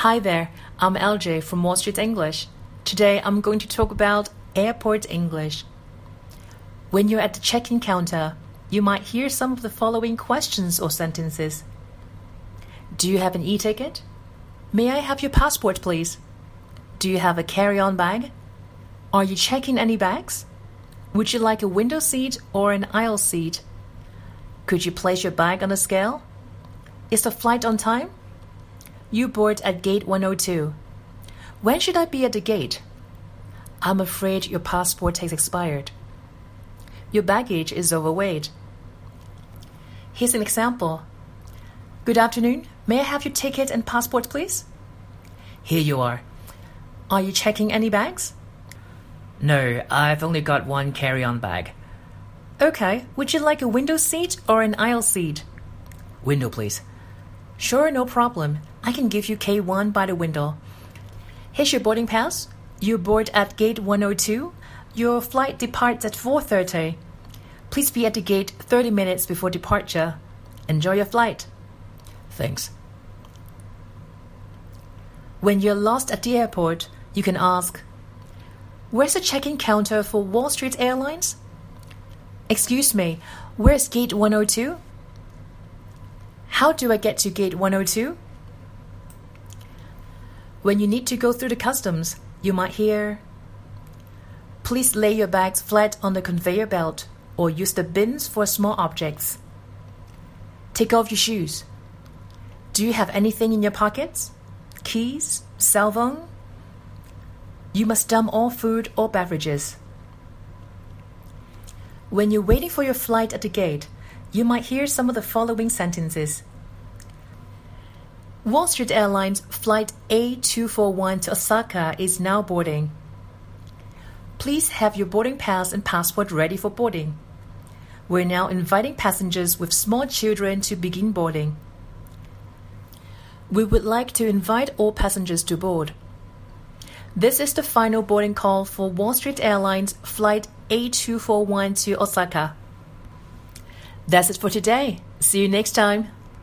Hi there, I'm LJ from Wall Street English. Today I'm going to talk about airport English. When you're at the check in counter, you might hear some of the following questions or sentences Do you have an e ticket? May I have your passport, please? Do you have a carry on bag? Are you checking any bags? Would you like a window seat or an aisle seat? Could you place your bag on the scale? Is the flight on time? You board at gate 102. When should I be at the gate? I'm afraid your passport has expired. Your baggage is overweight. Here's an example. Good afternoon. May I have your ticket and passport, please? Here you are. Are you checking any bags? No, I've only got one carry on bag. Okay. Would you like a window seat or an aisle seat? Window, please. Sure, no problem. I can give you K1 by the window. Here's your boarding pass. You board at gate 102. Your flight departs at 4:30. Please be at the gate 30 minutes before departure. Enjoy your flight. Thanks. When you're lost at the airport, you can ask, Where's the check-in counter for Wall Street Airlines? Excuse me, where's gate 102? How do I get to gate 102? When you need to go through the customs, you might hear, Please lay your bags flat on the conveyor belt or use the bins for small objects. Take off your shoes. Do you have anything in your pockets? Keys? Cell phone? You must dump all food or beverages. When you're waiting for your flight at the gate, you might hear some of the following sentences. Wall Street Airlines Flight A241 to Osaka is now boarding. Please have your boarding pass and passport ready for boarding. We're now inviting passengers with small children to begin boarding. We would like to invite all passengers to board. This is the final boarding call for Wall Street Airlines Flight A241 to Osaka. That's it for today. See you next time.